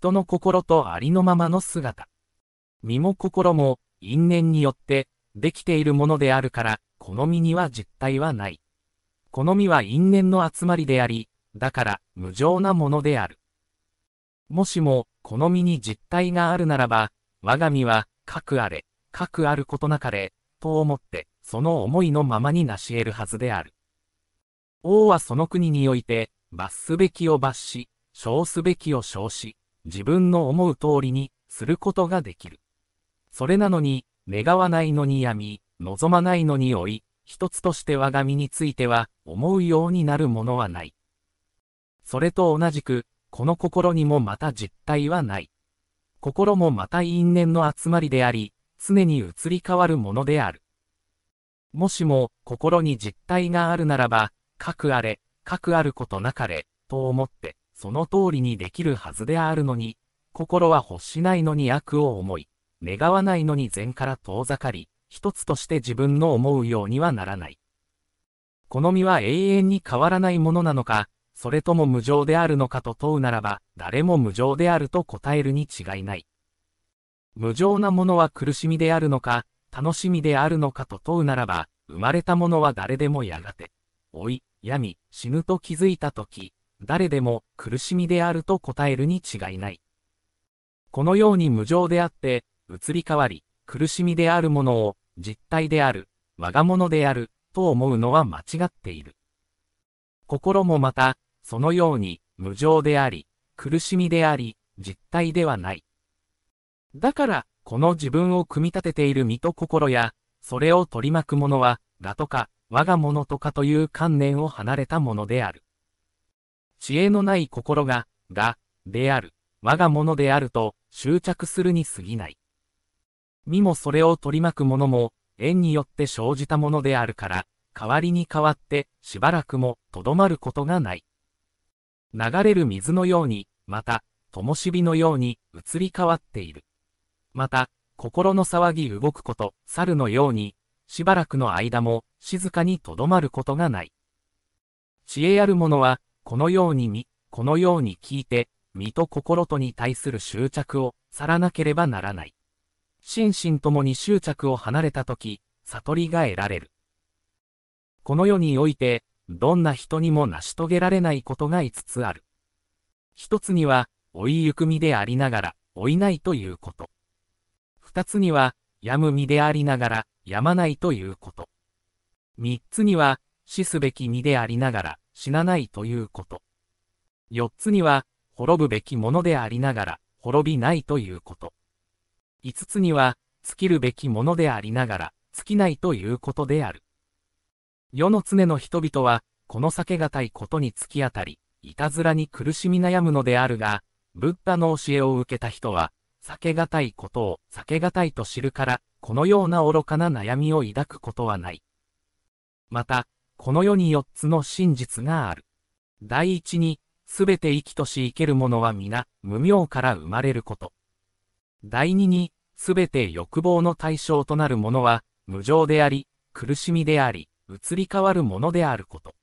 人の心とありのままの姿。身も心も因縁によってできているものであるから、好みには実体はない。好みは因縁の集まりであり、だから無常なものである。もしも、好みに実体があるならば、我が身は、核あれ、核あることなかれ、と思って、その思いのままに成し得るはずである。王はその国において、罰すべきを罰し、称すべきを称し、自分の思う通りにすることができる。それなのに、願わないのに闇、望まないのに追い、一つとして我が身については、思うようになるものはない。それと同じく、この心にもまた実体はない。心もまた因縁の集まりであり、常に移り変わるものである。もしも、心に実体があるならば、核あれ、核あることなかれ、と思って、その通りにできるはずであるのに、心は欲しないのに悪を思い、願わないのに善から遠ざかり、一つとして自分の思うようにはならない。好みは永遠に変わらないものなのか、それとも無常であるのかと問うならば、誰も無常であると答えるに違いない。無常なものは苦しみであるのか、楽しみであるのかと問うならば、生まれたものは誰でもやがて、老い、病、死ぬと気づいたとき、誰でも苦しみであると答えるに違いない。このように無常であって、移り変わり、苦しみであるものを、実体である、我が物である、と思うのは間違っている。心もまた、そのように無常であり、苦しみであり、実体ではない。だから、この自分を組み立てている身と心や、それを取り巻くものは、我とか、我が物とかという観念を離れたものである。知恵のない心が、が、である、我が物であると執着するに過ぎない。身もそれを取り巻くものも、縁によって生じたものであるから、代わりに代わってしばらくもとどまることがない。流れる水のように、また、灯火のように移り変わっている。また、心の騒ぎ動くこと、猿のように、しばらくの間も静かにとどまることがない。知恵ある者は、このように見、このように聞いて、身と心とに対する執着を去らなければならない。心身ともに執着を離れたとき、悟りが得られる。この世において、どんな人にも成し遂げられないことが5つある。一つには、追いゆく身でありながら、追いないということ。二つには、病む身でありながら、病まないということ。三つには、死すべき身でありながら、死なないということ。四つには、滅ぶべきものでありながら、滅びないということ。五つには、尽きるべきものでありながら、尽きないということである。世の常の人々は、この避けがたいことに突き当たり、いたずらに苦しみ悩むのであるが、ブッダの教えを受けた人は、避けがたいことを避けがたいと知るから、このような愚かな悩みを抱くことはない。また、この世に4つの真実がある。第一に、すべて生きとし生けるものは皆、無明から生まれること。第二に、すべて欲望の対象となるものは、無常であり、苦しみであり、移り変わるものであること。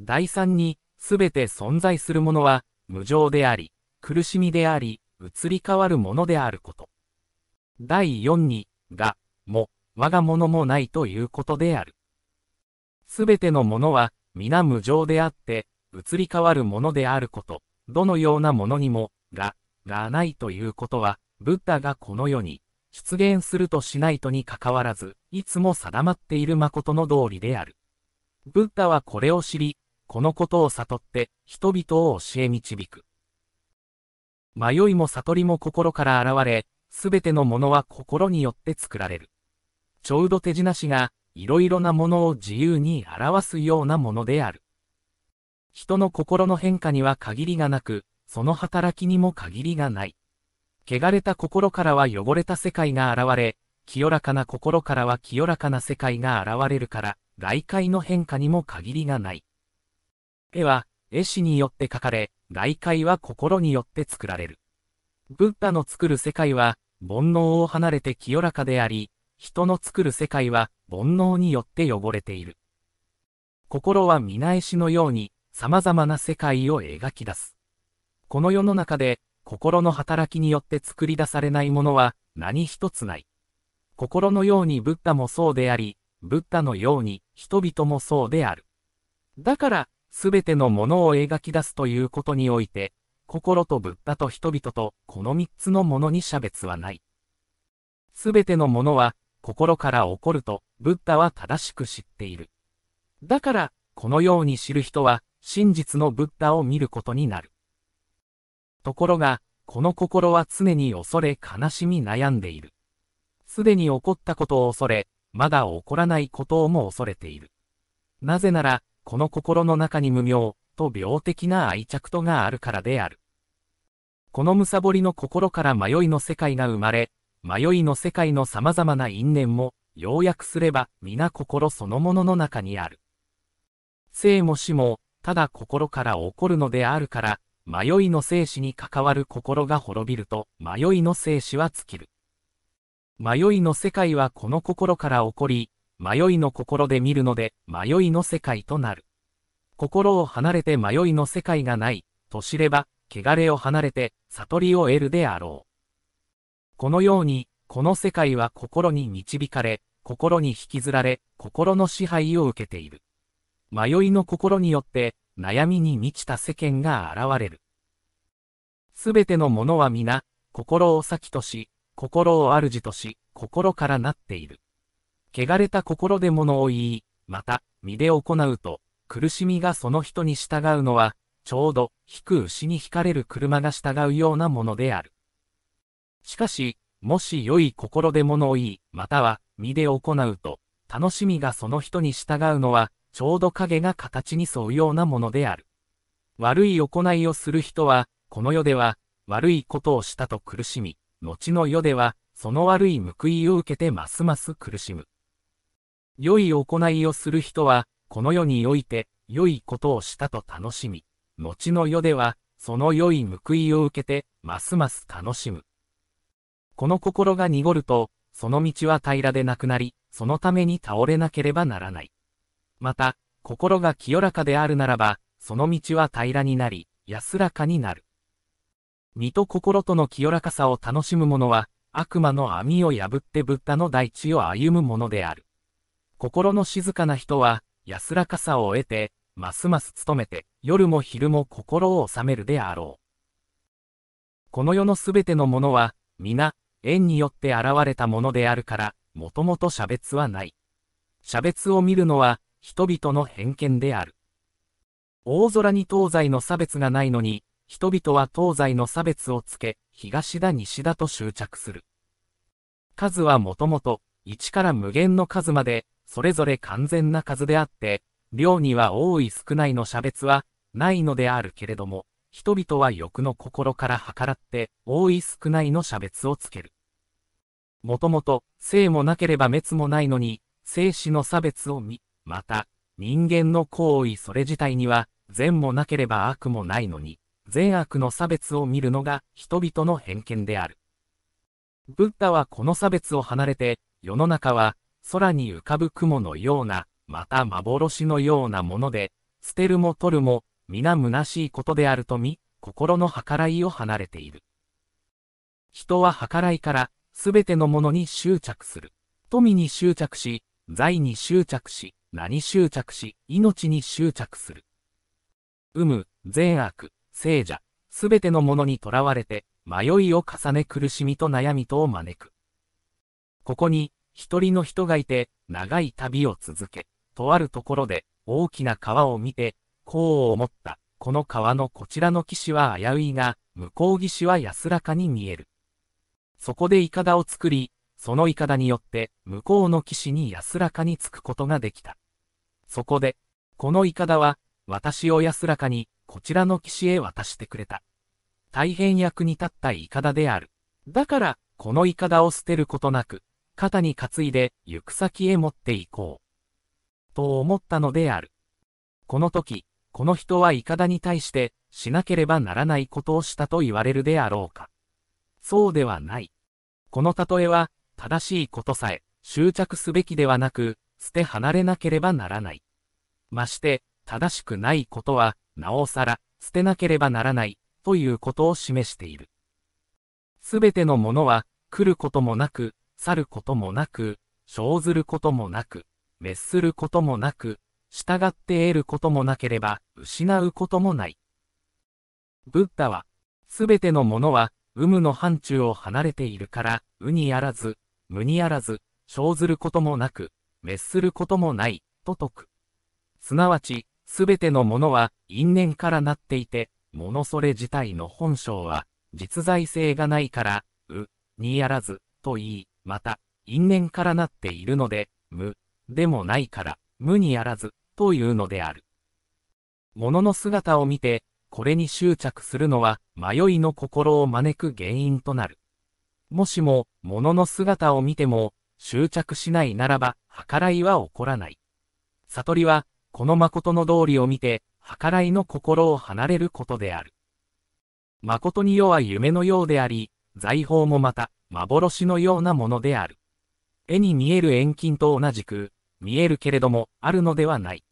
第三に、すべて存在するものは、無常であり、苦しみであり、移り変わるものであること。第四に、が、も、我が物もないということである。すべてのものは、皆無常であって、移り変わるものであること。どのようなものにも、が、がないということは、ブッダがこの世に、出現するとしないとにかかわらず、いつも定まっている誠の道理である。ブッダはこれを知り、このことを悟って人々を教え導く。迷いも悟りも心から現れ、すべてのものは心によって作られる。ちょうど手品師が、いろいろなものを自由に表すようなものである。人の心の変化には限りがなく、その働きにも限りがない。汚れた心からは汚れた世界が現れ、清らかな心からは清らかな世界が現れるから、外界の変化にも限りがない。絵は、絵師によって描かれ、外界は心によって作られる。ブッダの作る世界は、煩悩を離れて清らかであり、人の作る世界は、煩悩によって汚れている。心は皆絵師のように、様々な世界を描き出す。この世の中で、心の働きによって作り出されないものは何一つない。心のようにブッダもそうであり、ブッダのように人々もそうである。だから、すべてのものを描き出すということにおいて、心とブッダと人々とこの三つのものに差別はない。すべてのものは心から起こるとブッダは正しく知っている。だから、このように知る人は真実のブッダを見ることになる。ところが、この心は常に恐れ悲しみ悩んでいる。すでに起こったことを恐れ、まだ起こらないことをも恐れている。なぜなら、この心の中に無明と病的な愛着とがあるからである。このむさぼりの心から迷いの世界が生まれ、迷いの世界の様々な因縁も、要約すれば皆心そのものの中にある。生も死も、ただ心から起こるのであるから、迷いの生死に関わる心が滅びると、迷いの生死は尽きる。迷いの世界はこの心から起こり、迷いの心で見るので、迷いの世界となる。心を離れて迷いの世界がない、と知れば、汚れを離れて、悟りを得るであろう。このように、この世界は心に導かれ、心に引きずられ、心の支配を受けている。迷いの心によって、悩みに満ちた世間が現れる。すべてのものは皆、心を先とし、心を主とし、心からなっている。汚れた心で物を言い、また、身で行うと、苦しみがその人に従うのは、ちょうど、引く牛に引かれる車が従うようなものである。しかし、もし良い心で物を言い、または、身で行うと、楽しみがその人に従うのは、ちょうど影が形に沿うようなものである。悪い行いをする人は、この世では、悪いことをしたと苦しみ、後の世では、その悪い報いを受けてますます苦しむ。良い行いをする人は、この世において、良いことをしたと楽しみ、後の世では、その良い報いを受けて、ますます楽しむ。この心が濁ると、その道は平らでなくなり、そのために倒れなければならない。また、心が清らかであるならば、その道は平らになり、安らかになる。身と心との清らかさを楽しむ者は、悪魔の網を破ってブッダの大地を歩む者である。心の静かな人は、安らかさを得て、ますます努めて、夜も昼も心を収めるであろう。この世のすべてのものは、皆、縁によって現れたものであるから、もともと差別はない。差別を見るのは、人々の偏見である。大空に東西の差別がないのに、人々は東西の差別をつけ、東だ西だと執着する。数はもともと、1から無限の数まで、それぞれ完全な数であって、量には多い少ないの差別は、ないのであるけれども、人々は欲の心から計らって、多い少ないの差別をつける。もともと、生もなければ滅もないのに、生死の差別を見、また、人間の行為それ自体には、善もなければ悪もないのに、善悪の差別を見るのが人々の偏見である。ブッダはこの差別を離れて、世の中は空に浮かぶ雲のような、また幻のようなもので、捨てるも取るも、皆虚しいことであると見、心の計らいを離れている。人は計らいから、すべてのものに執着する。富に執着し、財に執着し、名に執着し、命に執着する。有無、善悪、聖者、すべてのものにとらわれて、迷いを重ね苦しみと悩みとを招く。ここに、一人の人がいて、長い旅を続け、とあるところで、大きな川を見て、こう思った。この川のこちらの岸は危ういが、向こう岸は安らかに見える。そこでイカダを作り、そのイカダによって、向こうの岸に安らかに着くことができた。そこで、このイカダは、私を安らかに、こちらの岸へ渡してくれた。大変役に立ったイカダである。だから、このイカダを捨てることなく、肩に担いで行く先へ持って行こう。と思ったのである。この時、この人はイカダに対してしなければならないことをしたと言われるであろうか。そうではない。この例えは、正しいことさえ執着すべきではなく、捨て離れなければならない。まして、正しくないことは、なおさら、捨てなければならない、ということを示している。すべてのものは、来ることもなく、去ることもなく、生ずることもなく、滅することもなく、従って得ることもなければ、失うこともない。ブッダは、すべてのものは、有無の範疇を離れているから、うにあらず、無にあらず、生ずることもなく、滅することもない、と説く。すなわち、すべてのものは因縁からなっていて、ものそれ自体の本性は、実在性がないから、う、にあらず、と言い、また、因縁からなっているので、無、でもないから、無にあらず、というのである。物の姿を見て、これに執着するのは、迷いの心を招く原因となる。もしも、物の姿を見ても、執着しないならば、計らいは起こらない。悟りは、この誠の道理を見て、計らいの心を離れることである。誠に世は夢のようであり、財宝もまた、幻のようなものである。絵に見える遠近と同じく、見えるけれども、あるのではない。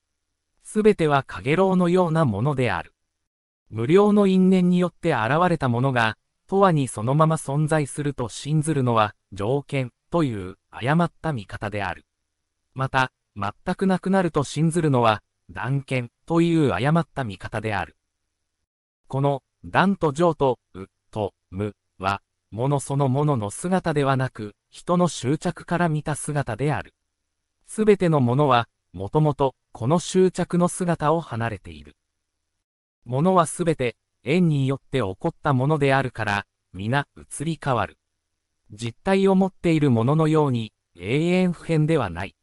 すべては影楼のようなものである。無料の因縁によって現れたものが、とわにそのまま存在すると信ずるのは、条件、という誤った見方である。また、全くなくなると信ずるのは、断剣という誤った見方である。この、断と上と、う、と、無は、ものそのものの姿ではなく、人の執着から見た姿である。すべてのものは、もともと、この執着の姿を離れている。ものはすべて、縁によって起こったものであるから、皆移り変わる。実体を持っているもののように、永遠不変ではない。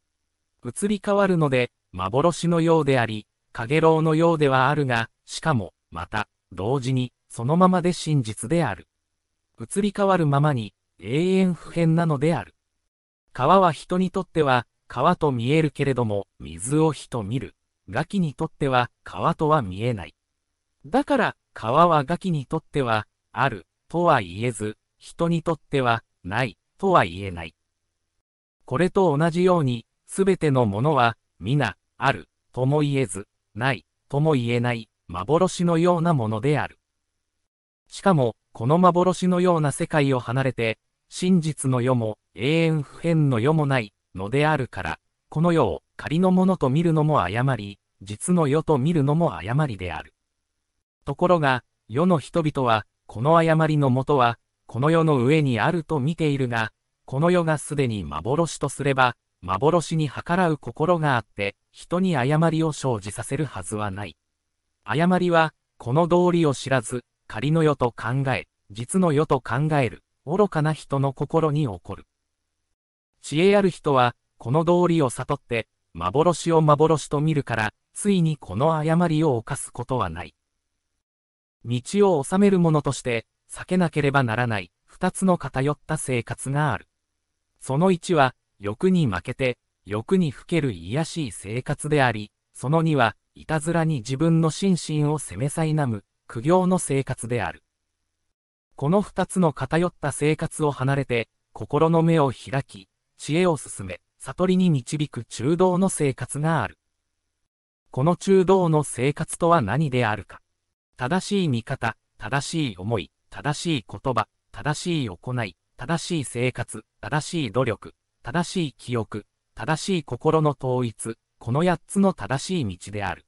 移り変わるので、幻のようであり、影楼のようではあるが、しかも、また、同時に、そのままで真実である。移り変わるままに、永遠不変なのである。川は人にとっては、川と見えるけれども、水を火と見る。ガキにとっては、川とは見えない。だから、川はガキにとっては、ある、とは言えず、人にとっては、ない、とは言えない。これと同じように、すべてのものは、皆、ある、とも言えず、ない、とも言えない、幻のようなものである。しかも、この幻のような世界を離れて、真実の世も永遠不変の世もないのであるから、この世を仮のものと見るのも誤り、実の世と見るのも誤りである。ところが、世の人々は、この誤りのもとは、この世の上にあると見ているが、この世がすでに幻とすれば、幻に計らう心があって、人に誤りを生じさせるはずはない。誤りは、この道理を知らず、仮の世と考え、実の世と考える、愚かな人の心に起こる。知恵ある人は、この道理を悟って、幻を幻と見るから、ついにこの誤りを犯すことはない。道を治める者として、避けなければならない、二つの偏った生活がある。その一は、欲に負けて、欲にふける癒しい生活であり、その二は、いたずらに自分の心身を責めさいなむ、苦行の生活である。この二つの偏った生活を離れて、心の目を開き、知恵を進め、悟りに導く中道の生活がある。この中道の生活とは何であるか。正しい見方、正しい思い、正しい言葉、正しい行い、正しい生活、正しい努力、正しい記憶、正しい心の統一、この八つの正しい道である。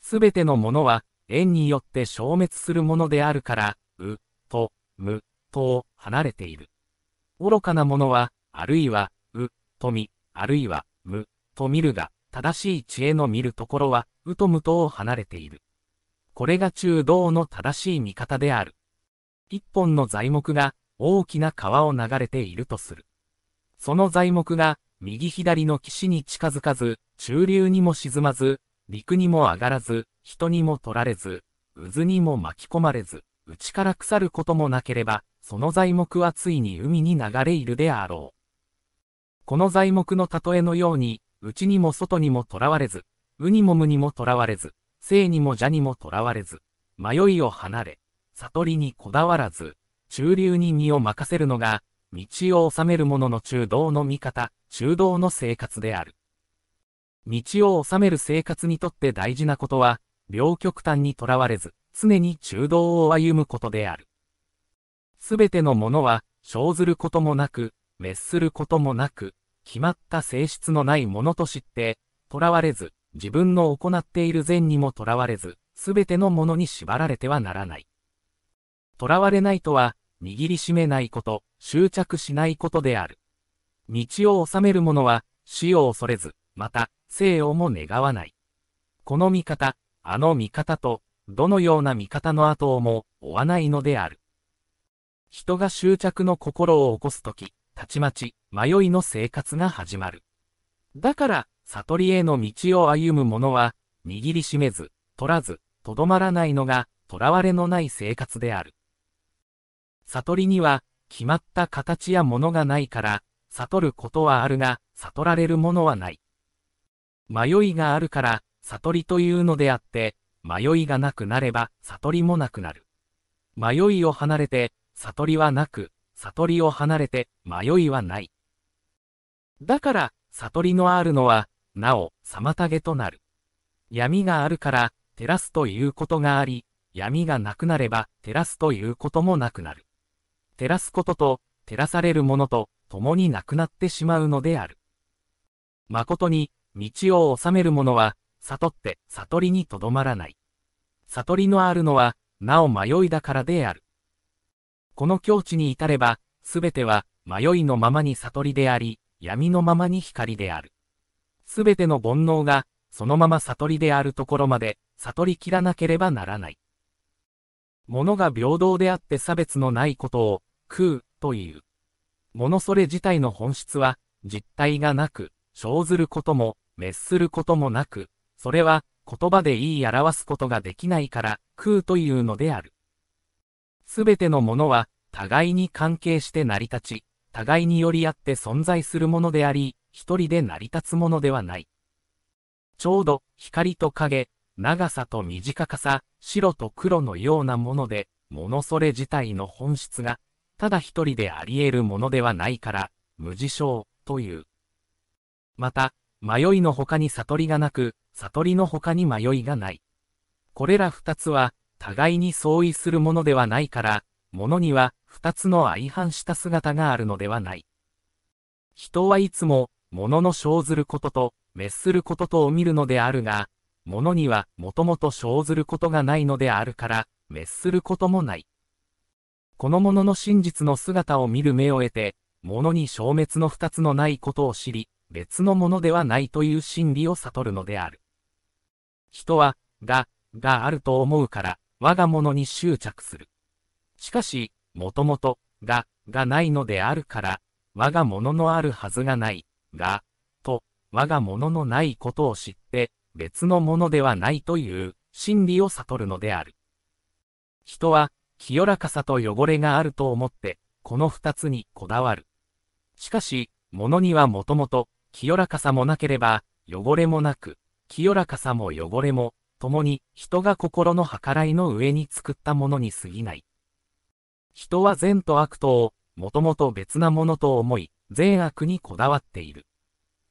すべてのものは、縁によって消滅するものであるから、う、と、む、とを離れている。愚かなものは、あるいは、う、とみ、あるいは、む、と見るが、正しい知恵の見るところは、うとむとを離れている。これが中道の正しい見方である。一本の材木が大きな川を流れているとする。その材木が右左の岸に近づかず、中流にも沈まず、陸にも上がらず、人にも取られず、渦にも巻き込まれず、内から腐ることもなければ、その材木はついに海に流れいるであろう。この材木の例えのように、内にも外にも囚われず、うにもむにも囚われず、生にも邪にも囚われず、迷いを離れ、悟りにこだわらず、中流に身を任せるのが、道を治める者の中道の味方、中道の生活である。道を治める生活にとって大事なことは、両極端にとらわれず、常に中道を歩むことである。すべてのものは、生ずることもなく、滅することもなく、決まった性質のないものと知って、囚われず、自分の行っている善にも囚われず、すべてのものに縛られてはならない。囚われないとは、握りしめないこと、執着しないことである。道を治める者は、死を恐れず、また、生をも願わない。この見方、あの見方と、どのような見方の後をも追わないのである。人が執着の心を起こすとき、たちまち、迷いの生活が始まる。だから、悟りへの道を歩む者は、握りしめず、取らず、とどまらないのが、囚われのない生活である。悟りには、決まった形やものがないから、悟ることはあるが、悟られるものはない。迷いがあるから、悟りというのであって、迷いがなくなれば、悟りもなくなる。迷いを離れて、悟りはなく、悟りを離れて、迷いはない。だから、悟りのあるのは、なお、妨げとなる。闇があるから、照らすということがあり、闇がなくなれば、照らすということもなくなる。照らすことと、照らされるものと、共になくなってしまうのである。誠に、道を治める者は、悟って悟りにとどまらない。悟りのあるのは、なお迷いだからである。この境地に至れば、すべては迷いのままに悟りであり、闇のままに光である。すべての煩悩が、そのまま悟りであるところまで、悟りきらなければならない。物が平等であって差別のないことを、空、という。物それ自体の本質は、実体がなく、生ずることも、滅することもなく、それは、言葉で言い表すことができないから、空というのである。すべてのものは、互いに関係して成り立ち、互いにより合って存在するものであり、一人で成り立つものではない。ちょうど、光と影、長さと短さ、白と黒のようなもので、物それ自体の本質が、ただ一人であり得るものではないから、無事象という。また、迷いの他に悟りがなく、悟りの他に迷いがない。これら二つは、互いに相違するものではないから、物には二つの相反した姿があるのではない。人はいつも、物の生ずることと、滅することとを見るのであるが、物にはもともと生ずることがないのであるから、滅することもない。この物の真実の姿を見る目を得て、物に消滅の二つのないことを知り、別のものではないという真理を悟るのである。人は、が、があると思うから、我が物に執着する。しかし、もともと、が、がないのであるから、我が物のあるはずがない、が、と、我が物のないことを知って、別のものではないという真理を悟るのである。人は、清らかさと汚れがあると思って、この二つにこだわる。しかし、物にはもともと、清らかさもなければ、汚れもなく、清らかさも汚れも、共に人が心の計らいの上に作ったものに過ぎない。人は善と悪とを、もともと別なものと思い、善悪にこだわっている。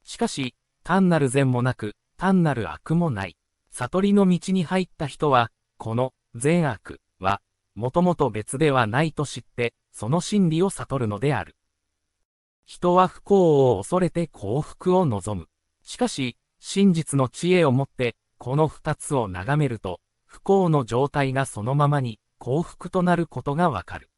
しかし、単なる善もなく、単なる悪もない。悟りの道に入った人は、この善悪は、もともと別ではないと知って、その真理を悟るのである。人は不幸を恐れて幸福を望む。しかし、真実の知恵をもって、この二つを眺めると、不幸の状態がそのままに幸福となることがわかる。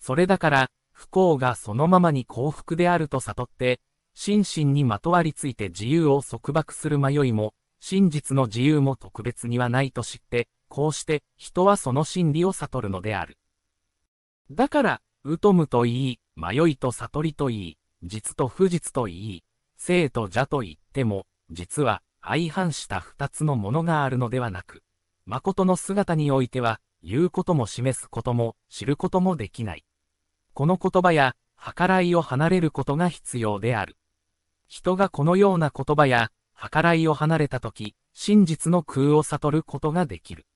それだから、不幸がそのままに幸福であると悟って、心身にまとわりついて自由を束縛する迷いも、真実の自由も特別にはないと知って、こうして人はその真理を悟るのである。だから、疎むといい、迷いと悟りといい、実と不実といい、生と邪と言っても、実は相反した二つのものがあるのではなく、誠の姿においては、言うことも示すことも知ることもできない。この言葉や計らいを離れることが必要である。人がこのような言葉や計らいを離れたとき、真実の空を悟ることができる。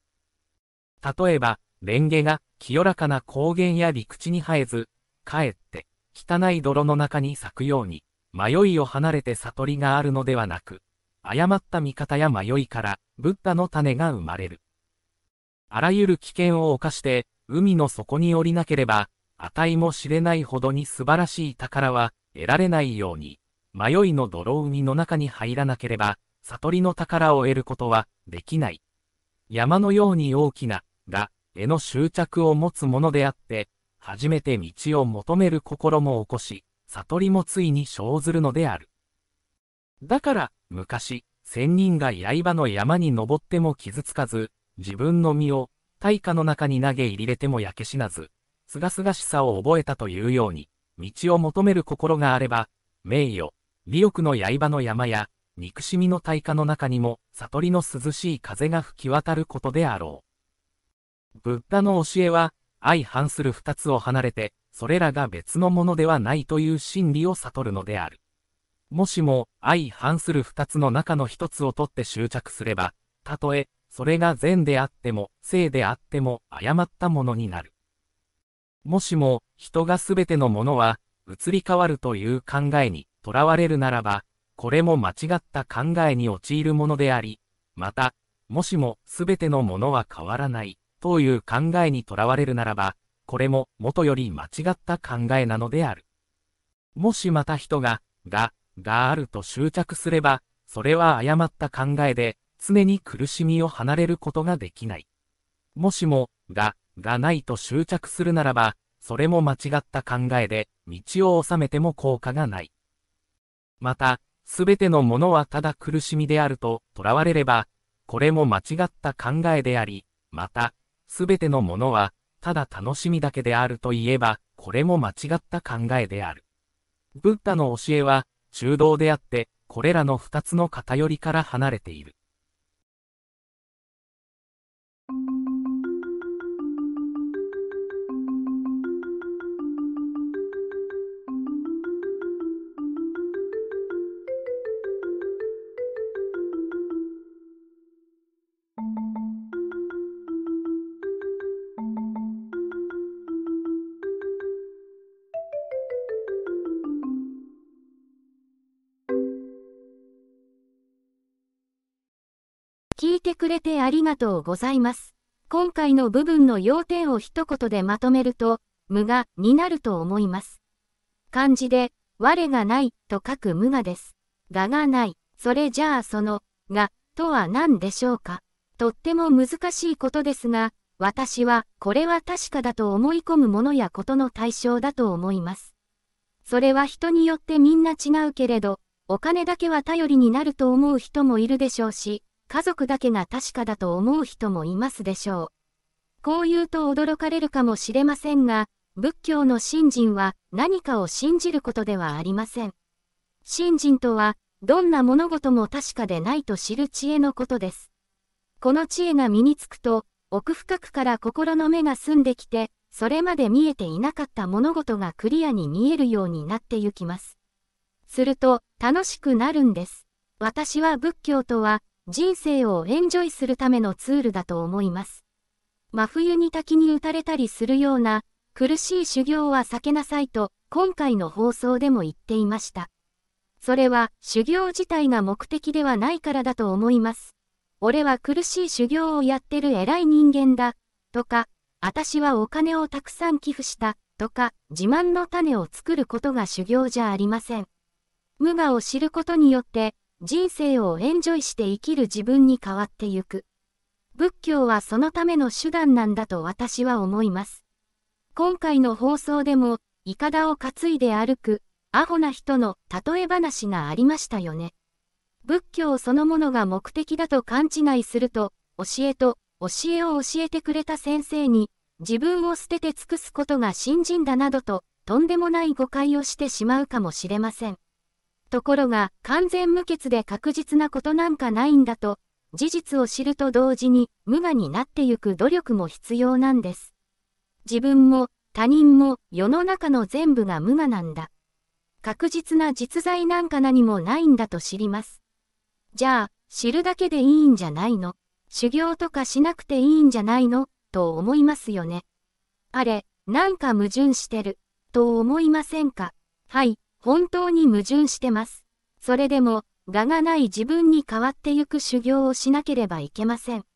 例えば、レンゲが清らかな高原や陸地に生えず、かえって汚い泥の中に咲くように、迷いを離れて悟りがあるのではなく、誤った見方や迷いから、ブッダの種が生まれる。あらゆる危険を冒して、海の底に降りなければ、値も知れないほどに素晴らしい宝は得られないように、迷いの泥海の中に入らなければ、悟りの宝を得ることはできない。山のように大きな、が、絵の執着を持つものであって、初めて道を求める心も起こし、悟りもついに生ずるのである。だから、昔、仙人が刃の山に登っても傷つかず、自分の身を大火の中に投げ入れても焼け死なず、すがすがしさを覚えたというように、道を求める心があれば、名誉、利欲の刃の山や、憎しみの大火の中にも、悟りの涼しい風が吹き渡ることであろう。ブッダの教えは、相反する二つを離れて、それらが別のものではないという真理を悟るのである。もしも相反する二つの中の一つを取って執着すれば、たとえそれが善であっても正であっても誤ったものになる。もしも人がすべてのものは移り変わるという考えにとらわれるならば、これも間違った考えに陥るものであり、また、もしもすべてのものは変わらないという考えにとらわれるならば、これも元より間違った考えなのである。もしまた人が、が、があると執着すれば、それは誤った考えで、常に苦しみを離れることができない。もしも、が、がないと執着するならば、それも間違った考えで、道を収めても効果がない。また、すべてのものはただ苦しみであると囚われれば、これも間違った考えであり、また、すべてのものはただ楽しみだけであると言えば、これも間違った考えである。ブッダの教えは、中道であって、これらの二つの偏りから離れている。ありがとうございます。今回の部分の要点を一言でまとめると、無我になると思います。漢字で、我がないと書く無我です。我がない。それじゃあその、が、とは何でしょうか。とっても難しいことですが、私は、これは確かだと思い込むものやことの対象だと思います。それは人によってみんな違うけれど、お金だけは頼りになると思う人もいるでしょうし、家族だけが確かだと思う人もいますでしょう。こう言うと驚かれるかもしれませんが、仏教の信心は何かを信じることではありません。信心とは、どんな物事も確かでないと知る知恵のことです。この知恵が身につくと、奥深くから心の目が澄んできて、それまで見えていなかった物事がクリアに見えるようになってゆきます。すると、楽しくなるんです。私は仏教とは、人生をエンジョイするためのツールだと思います。真冬に滝に打たれたりするような苦しい修行は避けなさいと今回の放送でも言っていました。それは修行自体が目的ではないからだと思います。俺は苦しい修行をやってる偉い人間だ、とか、私はお金をたくさん寄付した、とか、自慢の種を作ることが修行じゃありません。無我を知ることによって、人生をエンジョイして生きる自分に変わってゆく。仏教はそのための手段なんだと私は思います。今回の放送でも、イカダを担いで歩く、アホな人の例え話がありましたよね。仏教そのものが目的だと勘違いすると、教えと教えを教えてくれた先生に、自分を捨てて尽くすことが信心だなどと、とんでもない誤解をしてしまうかもしれません。ところが完全無欠で確実なことなんかないんだと、事実を知ると同時に無我になってゆく努力も必要なんです。自分も他人も世の中の全部が無我なんだ。確実な実在なんか何もないんだと知ります。じゃあ、知るだけでいいんじゃないの？修行とかしなくていいんじゃないの？と思いますよね。あれ、なんか矛盾してる、と思いませんか？はい、本当に矛盾してます。それでも、我がない自分に変わってゆく修行をしなければいけません。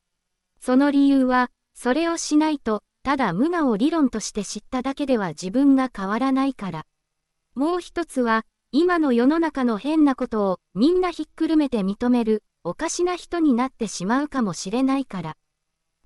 その理由は、それをしないと、ただ無我を理論として知っただけでは自分が変わらないから。もう一つは、今の世の中の変なことをみんなひっくるめて認める、おかしな人になってしまうかもしれないから。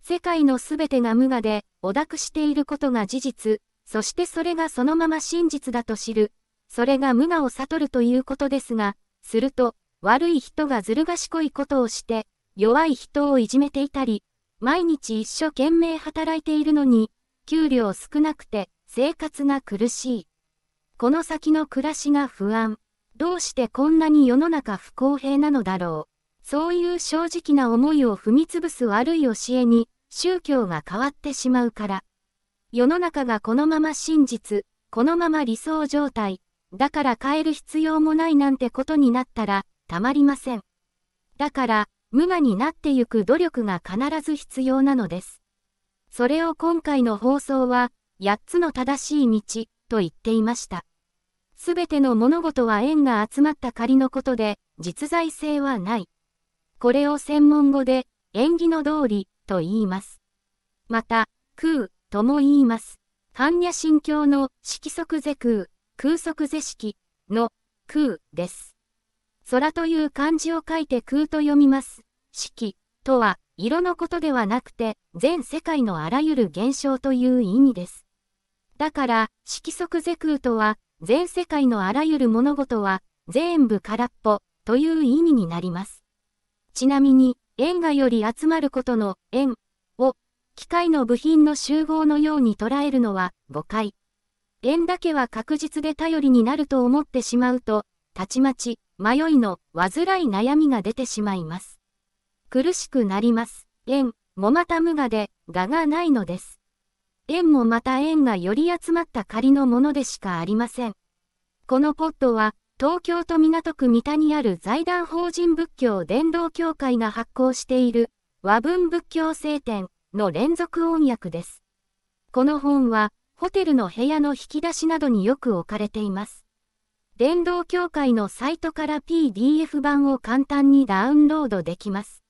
世界のすべてが無我で、おくしていることが事実、そしてそれがそのまま真実だと知る。それが無我を悟るということですが、すると、悪い人がずる賢いことをして、弱い人をいじめていたり、毎日一生懸命働いているのに、給料少なくて生活が苦しい。この先の暮らしが不安。どうしてこんなに世の中不公平なのだろう。そういう正直な思いを踏み潰す悪い教えに、宗教が変わってしまうから。世の中がこのまま真実、このまま理想状態、だから変える必要もないなんてことになったら、たまりません。だから、無我になってゆく努力が必ず必要なのです。それを今回の放送は、8つの正しい道、と言っていました。すべての物事は縁が集まった仮のことで、実在性はない。これを専門語で、縁起の通り、と言います。また、空、とも言います。般若心経の色即是空、空即是式の空です。空という漢字を書いて空と読みます。式とは色のことではなくて全世界のあらゆる現象という意味です。だから色即是空とは全世界のあらゆる物事は全部空っぽという意味になります。ちなみに円がより集まることの円を機械の部品の集合のように捉えるのは誤解。円だけは確実で頼りになると思ってしまうと、たちまち、迷いの、煩い悩みが出てしまいます。苦しくなります。円、もまた無我で、我がないのです。円もまた円がより集まった仮のものでしかありません。このポットは、東京都港区三田にある財団法人仏教伝道協会が発行している和文仏教聖典の連続音訳です。この本はホテルの部屋の引き出しなどによく置かれています。電動協会のサイトから PDF 版を簡単にダウンロードできます。